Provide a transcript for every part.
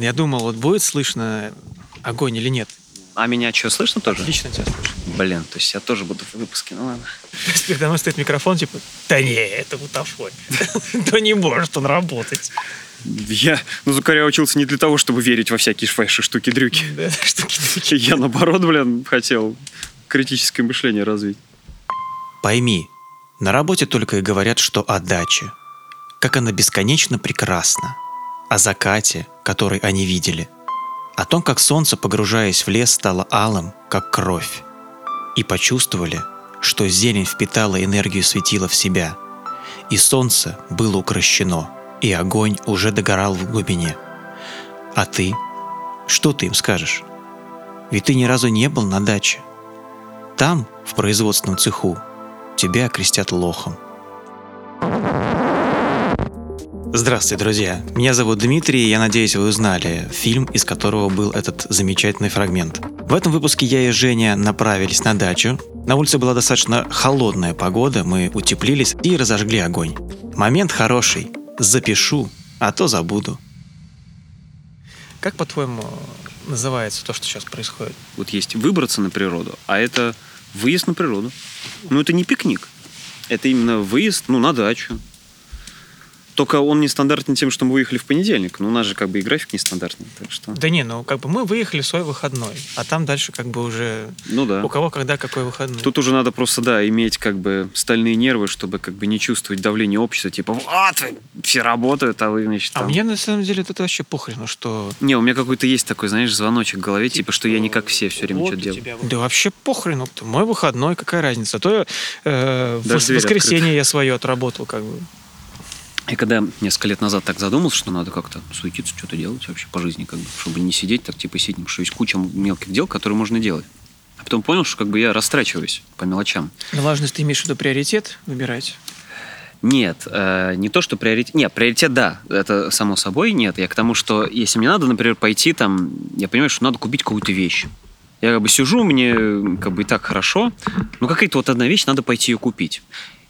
Я думал, вот будет слышно огонь или нет. А меня что, слышно тоже? Отлично тебя слышно. Блин, то есть я тоже буду в выпуске, ну ладно. То есть передо мной стоит микрофон, типа, да не, это бутафория. Да не может он работать. Я на Зукаря учился не для того, чтобы верить во всякие фэши, штуки-дрюки. Да, штуки Я, наоборот, блин, хотел критическое мышление развить. Пойми, на работе только и говорят, что о даче. Как она бесконечно прекрасна. О закате, который они видели. О том, как солнце, погружаясь в лес, стало алым, как кровь. И почувствовали, что зелень впитала энергию светила в себя. И солнце было укращено, и огонь уже догорал в глубине. А ты? Что ты им скажешь? Ведь ты ни разу не был на даче. Там, в производственном цеху, тебя окрестят лохом. Здравствуйте, друзья. Меня зовут Дмитрий, и я надеюсь, вы узнали фильм, из которого был этот замечательный фрагмент. В этом выпуске я и Женя направились на дачу. На улице была достаточно холодная погода, мы утеплились и разожгли огонь. Момент хороший. Запишу, а то забуду. Как, по-твоему, называется то, что сейчас происходит? Вот есть выбраться на природу, а это выезд на природу. Ну, это не пикник. Это именно выезд, ну, на дачу. Только он нестандартный тем, что мы выехали в понедельник. Но у нас же как бы и график нестандартный. Так что... Да не, ну как бы мы выехали в свой выходной, а там дальше как бы уже Ну да. у кого когда какой выходной. Тут уже надо просто, да, иметь как бы стальные нервы, чтобы как бы не чувствовать давление общества. Типа, вот, вы все работают, а вы, значит, А там... мне на самом деле тут вообще похрен, что... Не, у меня какой-то есть такой, знаешь, звоночек в голове, типа, что я не как все все время вот что-то делаю. Да вообще похрен, вот мой выходной, какая разница. А то э, в воскресенье открыта. я свое отработал как бы. И когда несколько лет назад так задумался, что надо как-то суетиться, что-то делать вообще по жизни, как бы, чтобы не сидеть так типа сидим, что есть куча мелких дел, которые можно делать. А потом понял, что как бы я растрачиваюсь по мелочам. Ну, важно, если ты имеешь в виду приоритет выбирать. Нет, э, не то, что приоритет... Нет, приоритет, да, это само собой нет. Я к тому, что если мне надо, например, пойти там, я понимаю, что надо купить какую-то вещь. Я как бы сижу, мне как бы и так хорошо, но какая-то вот одна вещь, надо пойти ее купить.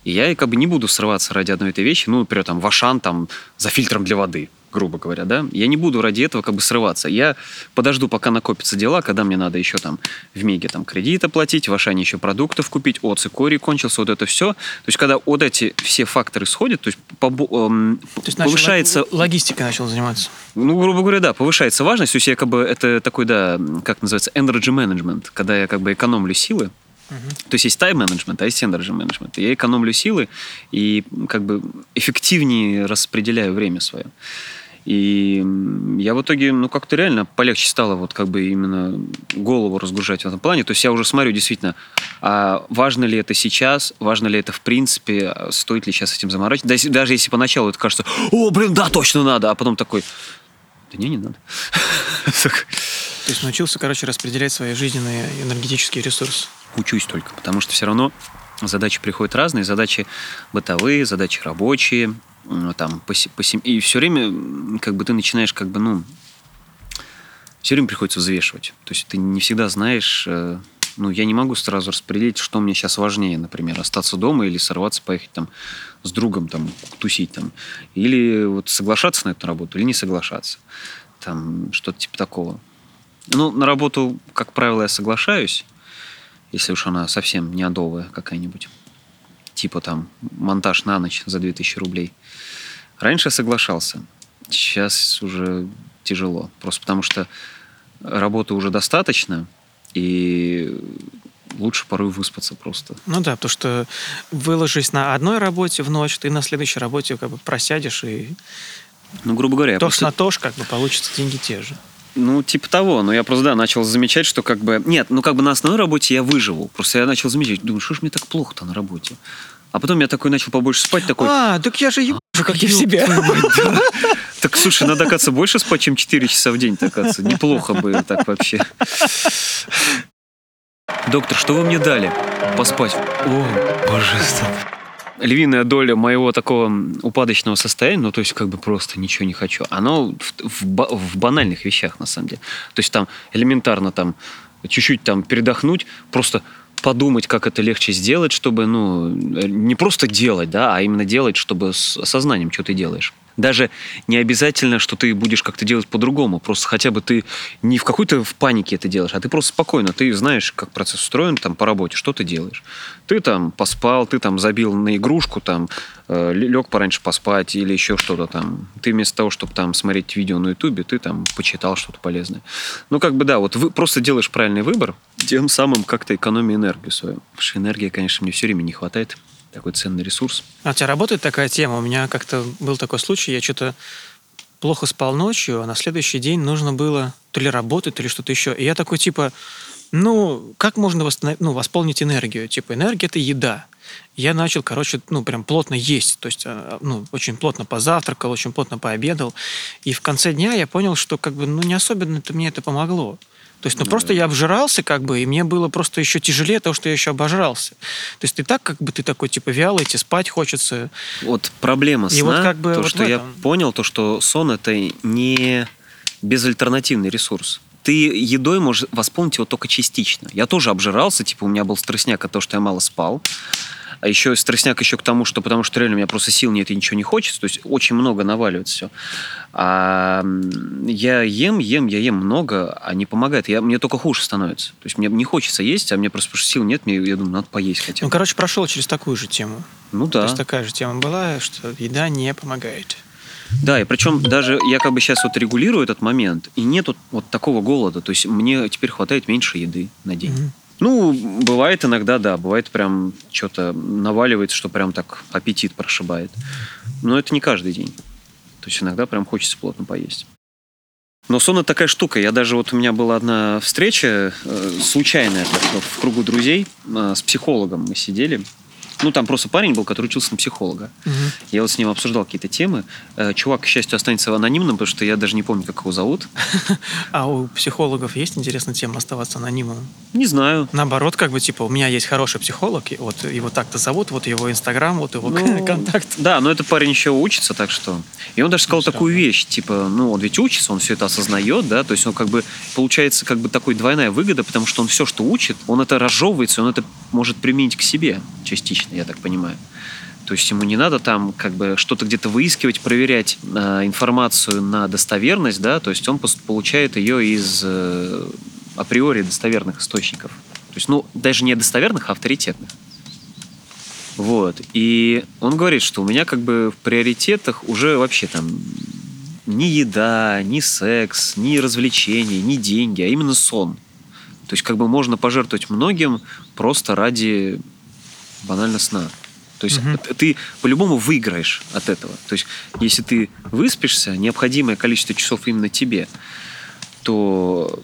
И я как бы не буду срываться ради одной этой вещи, ну, например, там, в Ашан там за фильтром для воды, грубо говоря, да. Я не буду ради этого как бы срываться. Я подожду, пока накопятся дела, когда мне надо еще там в Меге там кредит оплатить, в Ашане еще продуктов купить, о, цикорий кончился, вот это все. То есть, когда вот эти все факторы сходят, то есть побо- эм, То есть начал повышается лог- логистикой начал заниматься. ну, грубо говоря, да, повышается важность. То есть я как бы это такой, да, как называется, energy management, когда я как бы экономлю силы. То есть есть тайм-менеджмент, а есть management. Я экономлю силы и как бы эффективнее распределяю время свое. И я в итоге, ну, как-то реально полегче стало вот как бы именно голову разгружать в этом плане. То есть я уже смотрю действительно, а важно ли это сейчас, важно ли это в принципе, а стоит ли сейчас этим заморачиваться. Даже если поначалу это кажется, о, блин, да, точно надо, а потом такой, да не, не надо. То есть научился, короче, распределять свои жизненные энергетические ресурсы. Учусь только, потому что все равно задачи приходят разные, задачи бытовые, задачи рабочие, м, там, по, по сем- и все время как бы ты начинаешь как бы, ну, все время приходится взвешивать. То есть ты не всегда знаешь, э, ну, я не могу сразу распределить, что мне сейчас важнее, например, остаться дома или сорваться, поехать там с другом там тусить там, или вот соглашаться на эту работу, или не соглашаться, там, что-то типа такого. Ну, на работу, как правило, я соглашаюсь, если уж она совсем не адовая какая-нибудь. Типа там монтаж на ночь за 2000 рублей. Раньше я соглашался. Сейчас уже тяжело. Просто потому что работы уже достаточно, и лучше порой выспаться просто. Ну да, потому что выложись на одной работе в ночь, ты на следующей работе как бы просядешь, и Ну, грубо говоря, тош просто- на тош как бы получится деньги те же. Ну, типа того. Но я просто, да, начал замечать, что как бы... Нет, ну как бы на основной работе я выживу. Просто я начал замечать, думаю, что ж мне так плохо-то на работе? А потом я такой начал побольше спать, такой... А, так я же ебашу, как я в себя. Так, слушай, надо, оказывается, больше спать, чем 4 часа в день, так, оказывается. Неплохо бы так вообще. Доктор, что вы мне дали? Поспать. О, божественно. Львиная доля моего такого упадочного состояния, ну, то есть, как бы просто ничего не хочу, оно в, в в банальных вещах, на самом деле. То есть, там элементарно там чуть-чуть там передохнуть, просто подумать, как это легче сделать, чтобы, ну, не просто делать, да, а именно делать, чтобы с сознанием, что ты делаешь. Даже не обязательно, что ты будешь как-то делать по-другому. Просто хотя бы ты не в какой-то в панике это делаешь, а ты просто спокойно. Ты знаешь, как процесс устроен там по работе, что ты делаешь. Ты там поспал, ты там забил на игрушку, там э, лег пораньше поспать или еще что-то там. Ты вместо того, чтобы там смотреть видео на ютубе, ты там почитал что-то полезное. Ну, как бы да, вот вы просто делаешь правильный выбор, тем самым как-то экономия энергию свою. Потому что энергии, конечно, мне все время не хватает такой ценный ресурс. А у тебя работает такая тема? У меня как-то был такой случай, я что-то плохо спал ночью, а на следующий день нужно было то ли работать, то ли что-то еще. И я такой, типа, ну, как можно восстановить, ну, восполнить энергию? Типа, энергия – это еда. Я начал, короче, ну, прям плотно есть. То есть, а, ну, очень плотно позавтракал, очень плотно пообедал. И в конце дня я понял, что, как бы, ну, не особенно это мне это помогло. То есть, ну, Да. просто я обжирался, как бы, и мне было просто еще тяжелее того, что я еще обожрался. То есть, ты так, как бы, ты такой, типа, вялый, тебе спать хочется. Вот проблема И сна, вот как бы то, вот что я понял, то, что сон это не безальтернативный ресурс. Ты едой можешь восполнить его только частично. Я тоже обжирался, типа у меня был стрессняк от того, что я мало спал. А еще стрессняк еще к тому, что потому что реально у меня просто сил нет и ничего не хочется. То есть очень много наваливается все. А я ем, ем, я ем много, а не помогает. Я, мне только хуже становится. То есть мне не хочется есть, а мне просто потому что сил нет, мне, я думаю, надо поесть хотя Ну, бы. короче, прошел через такую же тему. Ну То да. есть, такая же тема была, что еда не помогает. Да, и причем даже я как бы сейчас вот регулирую этот момент, и нет вот, вот такого голода. То есть мне теперь хватает меньше еды на день. Мгм. Ну, бывает иногда, да, бывает прям что-то наваливается, что прям так аппетит прошибает. Но это не каждый день. То есть иногда прям хочется плотно поесть. Но сон это такая штука. Я даже вот у меня была одна встреча э, случайная так, в кругу друзей э, с психологом мы сидели. Ну, там просто парень был, который учился на психолога. Мгм. Я вот с ним обсуждал какие-то темы. Э, Чувак, к счастью, останется анонимным, потому что я даже не помню, как его зовут. А у психологов есть интересная тема оставаться анонимным? Не знаю. Наоборот, как бы, типа, у меня есть хороший психолог, и вот его так-то зовут, вот его инстаграм, вот его Ну, контакт. Да, но этот парень еще учится, так что... И он даже сказал Ну, такую вещь, типа, ну, он ведь учится, он все это осознает, да, то есть он как бы, получается, как бы такой двойная выгода, потому что он все, что учит, он это разжевывается, он это может применить к себе частично, я так понимаю. То есть ему не надо там как бы что-то где-то выискивать, проверять э, информацию на достоверность, да, то есть он получает ее из э, априори достоверных источников. То есть, ну, даже не достоверных, а авторитетных. Вот. И он говорит, что у меня как бы в приоритетах уже вообще там ни еда, ни секс, ни развлечения, ни деньги, а именно сон. То есть как бы можно пожертвовать многим просто ради банально сна. То есть т- ты по-любому выиграешь от этого. То есть если ты выспишься, необходимое количество часов именно тебе, то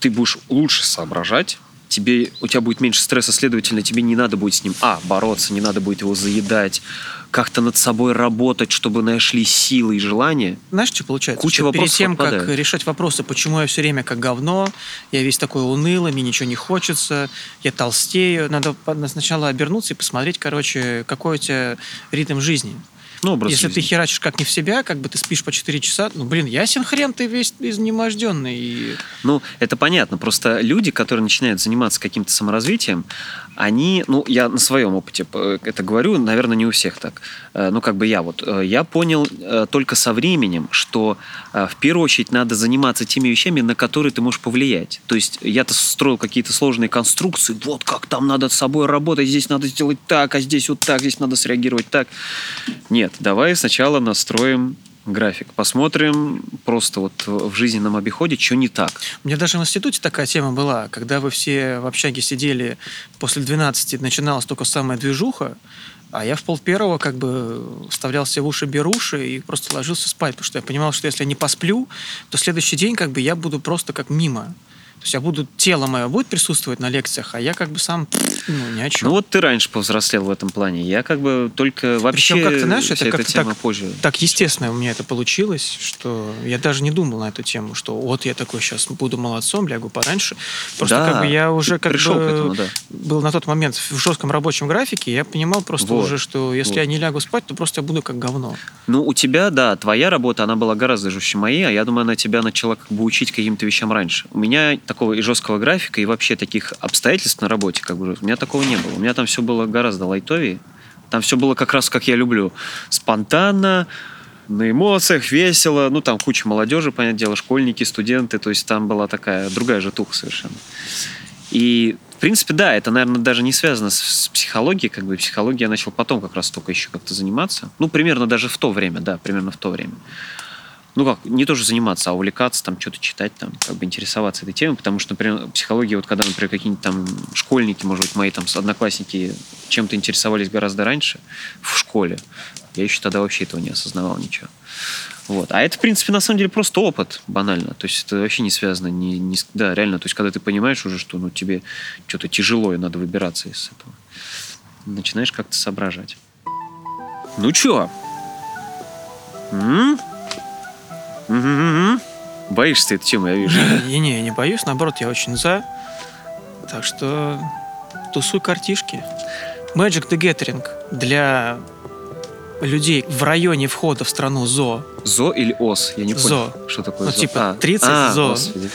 ты будешь лучше соображать, тебе, у тебя будет меньше стресса, следовательно, тебе не надо будет с ним, а, бороться, не надо будет его заедать, как-то над собой работать, чтобы нашли силы и желания. Знаешь, что получается? Куча Что перед вопросов тем, как отпадает. решать вопросы, почему я все время как говно, я весь такой унылый, мне ничего не хочется, я толстею, надо сначала обернуться и посмотреть, короче, какой у тебя ритм жизни. Ну, образ Если ты жизни. херачишь как не в себя, как бы ты спишь по 4 часа, ну, блин, ясен хрен, ты весь изнеможденный. И... Ну, это понятно. Просто люди, которые начинают заниматься каким-то саморазвитием, они, ну, я на своем опыте п- это говорю, наверное, не у всех так. Э, Ну, как бы я вот, э, я понял э, только со временем, что э, в первую очередь надо заниматься теми вещами, на которые ты можешь повлиять. То есть я-то строил какие-то сложные конструкции, вот как там надо с собой работать, здесь надо сделать так, а здесь вот так, здесь надо среагировать так. Нет, давай сначала настроим график, посмотрим просто вот в жизненном обиходе, что не так. У меня даже в институте такая тема была, когда вы все в общаге сидели после 12, начиналась только самая движуха, а я в пол первого как бы вставлял себе в уши беруши и просто ложился спать, потому что я понимал, что если я не посплю, то следующий день как бы я буду просто как мимо. Есть я буду, тело мое будет присутствовать на лекциях, а я как бы сам, ну, ни о чем. Ну вот ты раньше повзрослел в этом плане. Я как бы только вообще Причем как-то, знаешь, вся это как-то так- позже. так естественно у меня это получилось, что я даже не думал на эту тему, что вот я такой сейчас буду молодцом, лягу пораньше. Просто Да, как бы я уже ты как бы этому, да. был на тот момент в жестком рабочем графике, я понимал просто Вот, уже, что если вот. я не лягу спать, то просто я буду как говно. Ну, у тебя, да, твоя работа, она была гораздо жестче моей, а я думаю, она тебя начала как бы учить каким-то вещам раньше. У меня такого и жесткого графика, и вообще таких обстоятельств на работе, как бы, у меня такого не было. У меня там все было гораздо лайтовее. Там все было как раз как я люблю. Спонтанно, на эмоциях, весело. Ну, там куча молодежи, понятное дело, школьники, студенты. То есть там была такая другая же туха совершенно. И, в принципе, да, это, наверное, даже не связано с, с психологией. Как бы психологией я начал потом как раз только еще как-то заниматься. Ну, примерно даже в то время, да, примерно в то время. Ну как, не тоже заниматься, а увлекаться, там, что-то читать, там, как бы интересоваться этой темой, потому что, например, психология, вот когда, например, какие-нибудь там школьники, может быть, мои там одноклассники чем-то интересовались гораздо раньше в школе, я еще тогда вообще этого не осознавал ничего. Вот. А это, в принципе, на самом деле просто опыт, банально. То есть это вообще не связано, не, не, да, реально. То есть когда ты понимаешь уже, что ну, тебе что-то тяжело, и надо выбираться из этого, начинаешь как-то соображать. Ну чё? М? Боишься ты этой темы, я вижу. Не, не, я не боюсь, наоборот, я очень за. Так что тусуй картишки. Magic the Gathering для людей в районе входа в страну ЗО. ЗО или ОС? Я не понял, ЗО. что такое Ну, ЗО. типа, А, 30 а, ЗО. господи.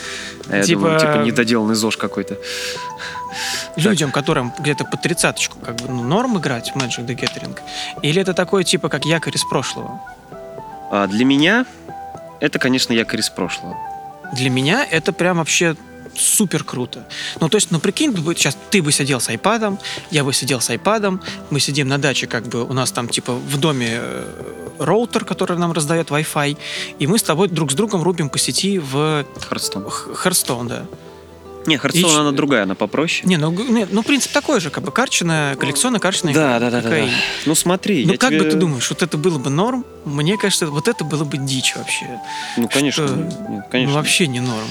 А я Типа- думал, типа недоделанный ЗОЖ какой-то. Людям, которым где-то по тридцаточку как бы ну, норм играть в Magic the Gathering? Или это такой типа как якорь из прошлого? А для меня это, конечно, якорь из прошлого. Для меня это прям вообще супер круто. Ну, то есть, ну, прикинь, сейчас ты бы сидел с айпадом, я бы сидел с айпадом, мы сидим на даче, как бы у нас там, типа, в доме э, роутер, который нам раздает Wi-Fi, и мы с тобой друг с другом рубим по сети в Hearthstone. Hearthstone, да. Не, Hearthstone, И она другая, она попроще. Не, ну, не, ну, принцип такой же, как бы карточная, коллекционная карточная Да, да, да, да, да. Ну смотри, Ну, как тебе- бы ты думаешь, вот это было бы норм? Мне кажется, вот это было бы дичь вообще. Ну, конечно, что- нет, конечно. Ну, вообще не норм.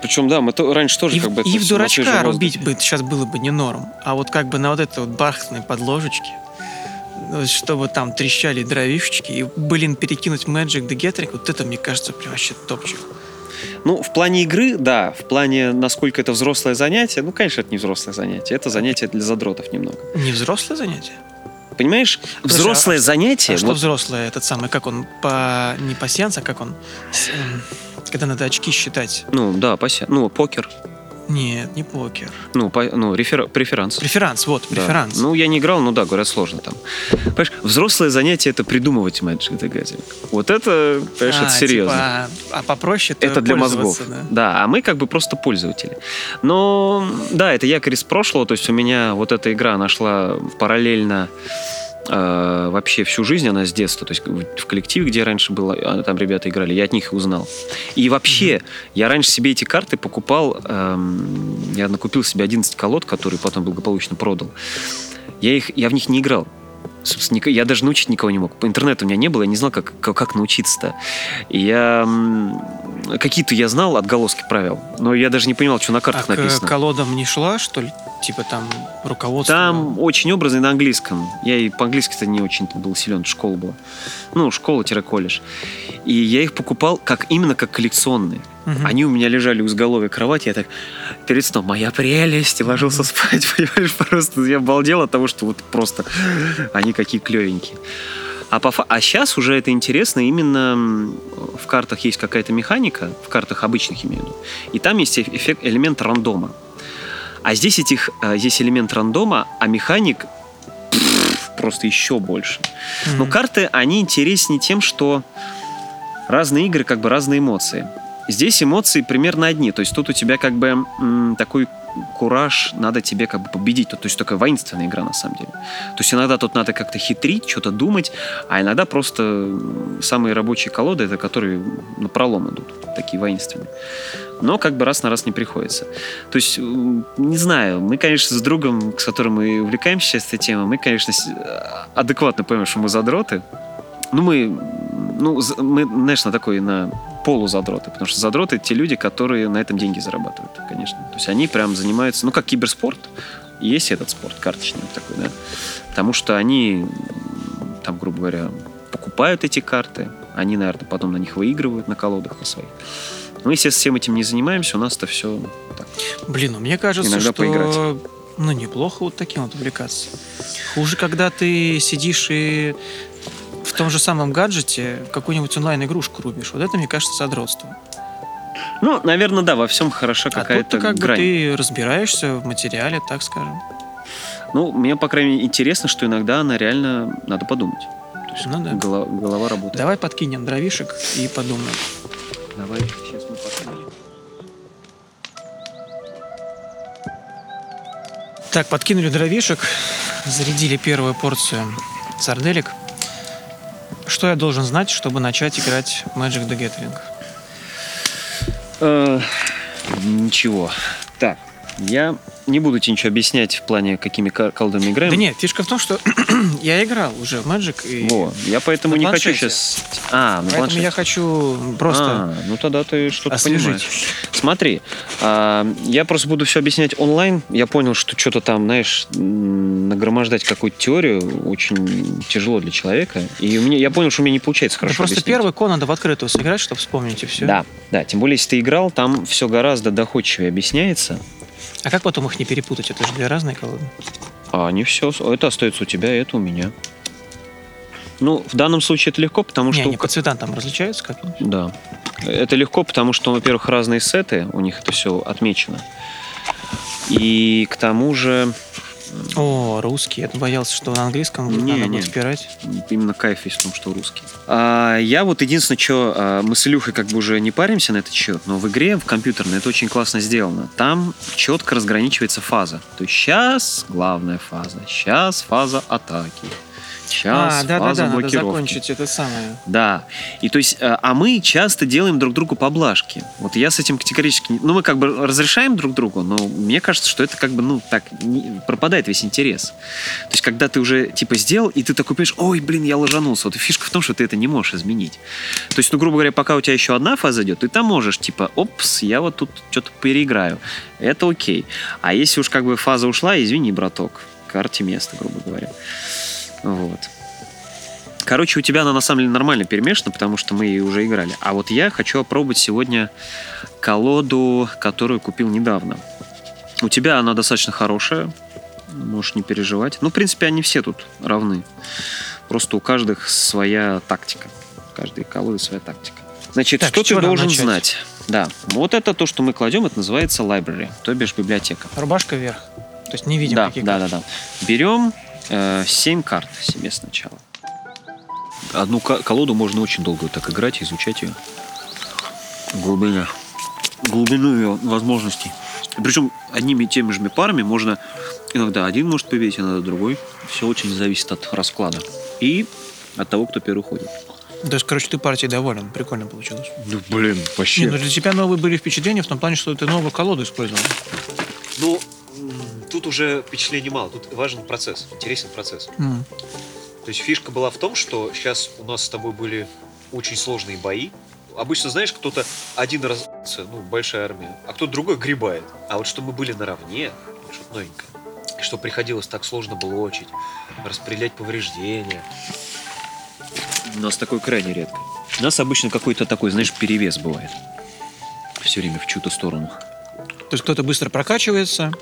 Причем, да, мы то, раньше тоже И, как бы... и в дурачка рубить бы сейчас было бы не норм. А вот как бы на вот этой вот бархатной подложечке, ну, чтобы там трещали дровишечки, и, блин, перекинуть Magic the Gathering, вот это, мне кажется, прям вообще топчик. Ну, в плане игры, да. В плане, насколько это взрослое занятие, ну, конечно, это не взрослое занятие. Это занятие для задротов немного. Не взрослое занятие? Понимаешь, Слушай, взрослое а- занятие... А что вот- взрослое, этот самый, как он, по... не по сеанс, а как он, эм, когда надо очки считать. Ну, да, пася. Ну, покер. Нет, не покер. Ну, по- ну рефер... преферанс. Преферанс, вот, Да. преферанс. Ну, я не играл, ну да, говорят, сложно там. Понимаешь, взрослое занятие это придумывать Magic. Вот это, понимаешь, А, это серьезно. типа, а попроще то это для мозгов. пользоваться, Да. а мы как бы просто пользователи. Но да, это якорь из прошлого. То есть у меня вот эта игра нашла параллельно э, вообще всю жизнь, она с детства. То есть в коллективе, где я раньше был, а, там ребята играли, я от них узнал. И вообще, я раньше себе эти карты покупал, эм, я накупил себе 11 колод, которые потом благополучно продал. Я, их, я в них не играл. Собственно, я даже научить никого не мог. По интернету у меня не было, я не знал, как, как, как научиться-то. И я... Какие-то я знал отголоски правил, но я даже не понимал, что на А картах к написано. колодам не шла, что ли? Типа там руководство? Там очень образный на английском. Я и по-английски-то не очень был силен, школа была. Ну, школа-колледж. И я их покупал как именно как коллекционные. Мгм. Они у меня лежали у изголовья кровати, я так перед сном, моя прелесть, и ложился спать, понимаешь, просто я обалдел от того, что вот просто они какие клевенькие. А, по, а сейчас уже это интересно, именно в картах есть какая-то механика, в картах обычных имею в виду, и там есть эф- эффект, элемент рандома. А здесь, этих, а, здесь элемент рандома, а механик пф, просто еще больше. Мгм. Но карты, они интереснее тем, что разные игры, как бы разные эмоции. Здесь эмоции примерно одни. То есть тут у тебя как бы м, такой кураж, надо тебе как бы победить. То есть такая воинственная игра на самом деле. То есть иногда тут надо как-то хитрить, что-то думать, а иногда просто самые рабочие колоды, это которые на пролом идут, такие воинственные. Но как бы раз на раз не приходится. То есть, не знаю, мы, конечно, с другом, с которым мы увлекаемся этой темой, мы, конечно, адекватно понимаем, что мы задроты. Ну, мы, ну, мы, знаешь, на такой, на полузадроты, потому что задроты те люди, которые на этом деньги зарабатывают, конечно. То есть они прям занимаются, ну, как киберспорт, есть этот спорт карточный такой, да, потому что они, там, грубо говоря, покупают эти карты, они, наверное, потом на них выигрывают на колодах на своих. Мы, естественно, всем этим не занимаемся, у нас это все так. Блин, ну мне кажется, Иногда что поиграть. ну неплохо вот таким вот увлекаться. Хуже, когда ты сидишь и том же самом гаджете какую-нибудь онлайн-игрушку рубишь. Вот это, мне кажется, задротство. Ну, наверное, да, во всем хороша А какая-то ты как грань. бы ты разбираешься в материале, так скажем. Ну, мне, по крайней мере, интересно, что иногда она реально надо подумать. То есть Ну да. голова, голова работает. Давай подкинем дровишек и подумаем. Давай, сейчас мы посмотрим. Так, подкинули дровишек, зарядили первую порцию сарделек. Что я должен знать, чтобы начать играть Magic the Gathering? Э, Ничего. Так, я не буду тебе ничего объяснять в плане, какими ка- колодами играем. Да нет, фишка в том, что я играл уже в Magic, и Во, я поэтому на не хочу планшете. сейчас... А, на поэтому планшете. я хочу просто... А, ну тогда ты что-то освежить. понимаешь. Смотри, а, я просто буду все объяснять онлайн. Я понял, что что-то там, знаешь, нагромождать какую-то теорию очень тяжело для человека. И у меня, я понял, что у меня не получается Да хорошо просто объяснить. первый кон надо в открытую сыграть, чтобы вспомнить и все. Да, да. Тем более, если ты играл, там все гораздо доходчивее объясняется. А как потом их не перепутать? Это же две разные колоды. А не все. Это остается у тебя, это у меня. Ну, в данном случае это легко, потому не, что... они по цветам там различаются как-нибудь? Да. Это легко, потому что, во-первых, разные сеты, у них это все отмечено. И к тому же, О, русский. Я боялся, что на английском Не, надо не. будет спирать. именно кайф есть в том, что русский. А, я вот единственное, что мы с Илюхой как бы уже не паримся на этот счет, но в игре, в компьютерной, это очень классно сделано. Там четко разграничивается фаза. То есть сейчас главная фаза, сейчас фаза атаки, сейчас а, да, да, фаза да, надо блокировки. закончить это самое. Да. И то есть, э, а мы часто делаем друг другу поблажки. Вот я с этим категорически... Ну, мы как бы разрешаем друг другу, но мне кажется, что это как бы, ну, так, не- пропадает весь интерес. То есть, когда ты уже, типа, сделал, и ты такой понимаешь, ой, блин, я ложанулся. Вот и фишка в том, что ты это не можешь изменить. То есть, ну, грубо говоря, пока у тебя еще одна фаза идет, ты там можешь, типа, опс, я вот тут что-то переиграю. Это окей. А если уж как бы фаза ушла, извини, браток, карте место, грубо говоря. Вот. Короче, у тебя она на самом деле нормально перемешана, потому что мы ее уже играли. А вот я хочу опробовать сегодня колоду, которую купил недавно. У тебя она достаточно хорошая, можешь не переживать. Ну, в принципе, они все тут равны. Просто у каждых своя тактика. У каждой колоды своя тактика. Значит, Так, что ты должен начать? знать? Да, вот это то, что мы кладем, это называется library, то бишь библиотека. Рубашка вверх. То есть не видим, да, какие да, карты. да, да. Берем 7 карт себе сначала. Одну ко- колоду можно очень долго так играть, изучать ее. Глубина. Глубину ее возможностей. Причем одними и теми же парами можно иногда один может победить, иногда другой. Все очень зависит от расклада. И от того, кто первый ходит. То есть, короче, ты партией доволен. Прикольно получилось. Ну, блин, Не, ну для тебя новые были впечатления в том плане, что ты новую колоду использовал. Ну, м, тут уже впечатлений мало. Тут важен процесс, интересен процесс. М. То есть фишка была в том, что сейчас у нас с тобой были очень сложные бои. Обычно, знаешь, кто-то один раз, ну, большая армия, а кто-то другой грибает. А вот что мы были наравне, что-то новенькое. И что приходилось так сложно блочить, распределять повреждения. У нас такое крайне редко. У нас обычно какой-то такой, знаешь, перевес бывает. Все время в чью-то сторону. То есть кто-то быстро прокачивается,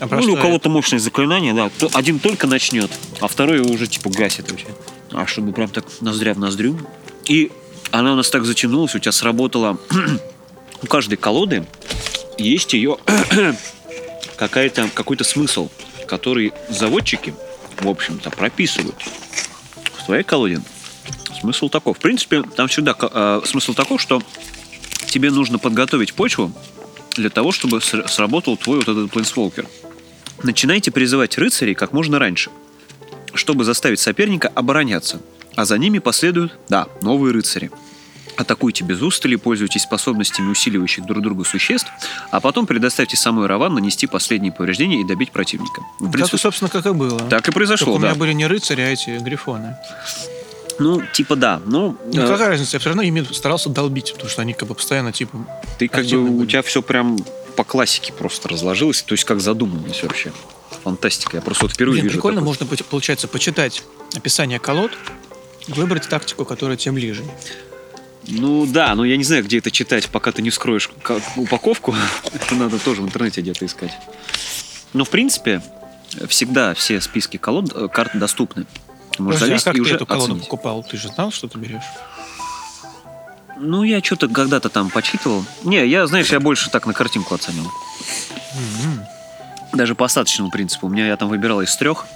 а Ну, или у кого-то мощное заклинание, да. То- Один только начнет, а второй его уже типа гасит вообще. А чтобы прям так ноздря в ноздрю. И она у нас так затянулась, у тебя сработала... у каждой колоды есть ее какая-то, какой-то смысл, который заводчики, в общем-то, прописывают. В твоей колоде смысл таков. В принципе, там всегда э, смысл таков, что тебе нужно подготовить почву для того, чтобы ср- сработал твой вот этот плейнсволкер. Начинайте призывать рыцарей как можно раньше, чтобы заставить соперника обороняться, а за ними последуют, да, новые рыцари. Атакуйте без устали, пользуйтесь способностями усиливающих друг друга существ, а потом предоставьте самой Раван нанести последние повреждения и добить противника. В принципе, собственно, как и было. так и Только произошло, у меня да. были не рыцари, а эти грифоны. Ну, типа да, но Ну, э, какая разница? Я все равно ими старался долбить, потому что они как бы постоянно, типа... ты как бы, активны у были. тебя все прям по классике просто разложилось, то есть как задумывалось вообще. Фантастика, я просто вот впервые Блин, вижу прикольно, такое. можно, по- получается, почитать описание колод, выбрать тактику, которая тебе ближе. Ну да, но я не знаю, где это читать, пока ты не вскроешь упаковку. Это надо тоже в интернете где-то искать. Но в принципе, всегда все списки колод, э, карт доступны. Ты Можешь Подожди, а залезть как и ты уже эту колоду оценить. покупал? Ты же знал, что ты берешь? Ну, я что-то когда-то там почитывал. Не, я, знаешь, я больше так на картинку оценил. М-м. Даже по остаточному принципу. У меня я там выбирал из трех.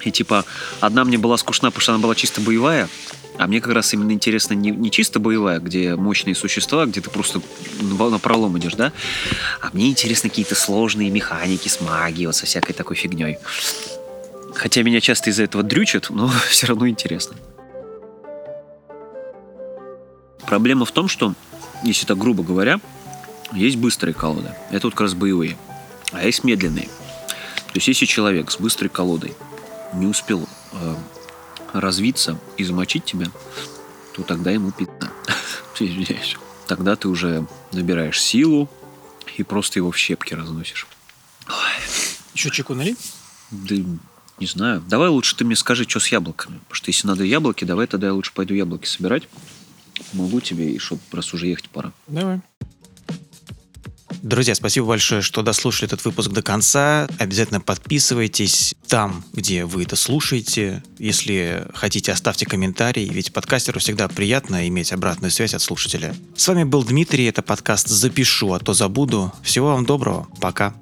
И типа, одна мне была скучна, потому что она была чисто боевая, а мне как раз именно интересно не, не чисто боевая, где мощные существа, где ты просто на на пролом идешь, да? А мне интересны какие-то сложные механики с магией, вот со всякой такой фигней. Хотя меня часто из-за этого дрючат, но все равно интересно. Проблема в том, что, если так грубо говоря, есть быстрые колоды. Это вот как раз боевые. А есть медленные. То есть, если человек с быстрой колодой не успел э, развиться и замочить тебя, то тогда ему пизда. Тогда ты уже набираешь силу и просто его в щепки разносишь. Еще чеку налей? Да не знаю. Давай лучше ты мне скажи, что с яблоками. Потому что если надо яблоки, давай тогда я лучше пойду яблоки собирать. Могу тебе, и чтоб раз уже ехать пора. Давай. Друзья, спасибо большое, что дослушали этот выпуск до конца. Обязательно подписывайтесь там, где вы это слушаете. Если хотите, оставьте комментарий, ведь подкастеру всегда приятно иметь обратную связь от слушателя. С вами был Дмитрий, это подкаст «Запишу, а то забуду». Всего вам доброго, пока.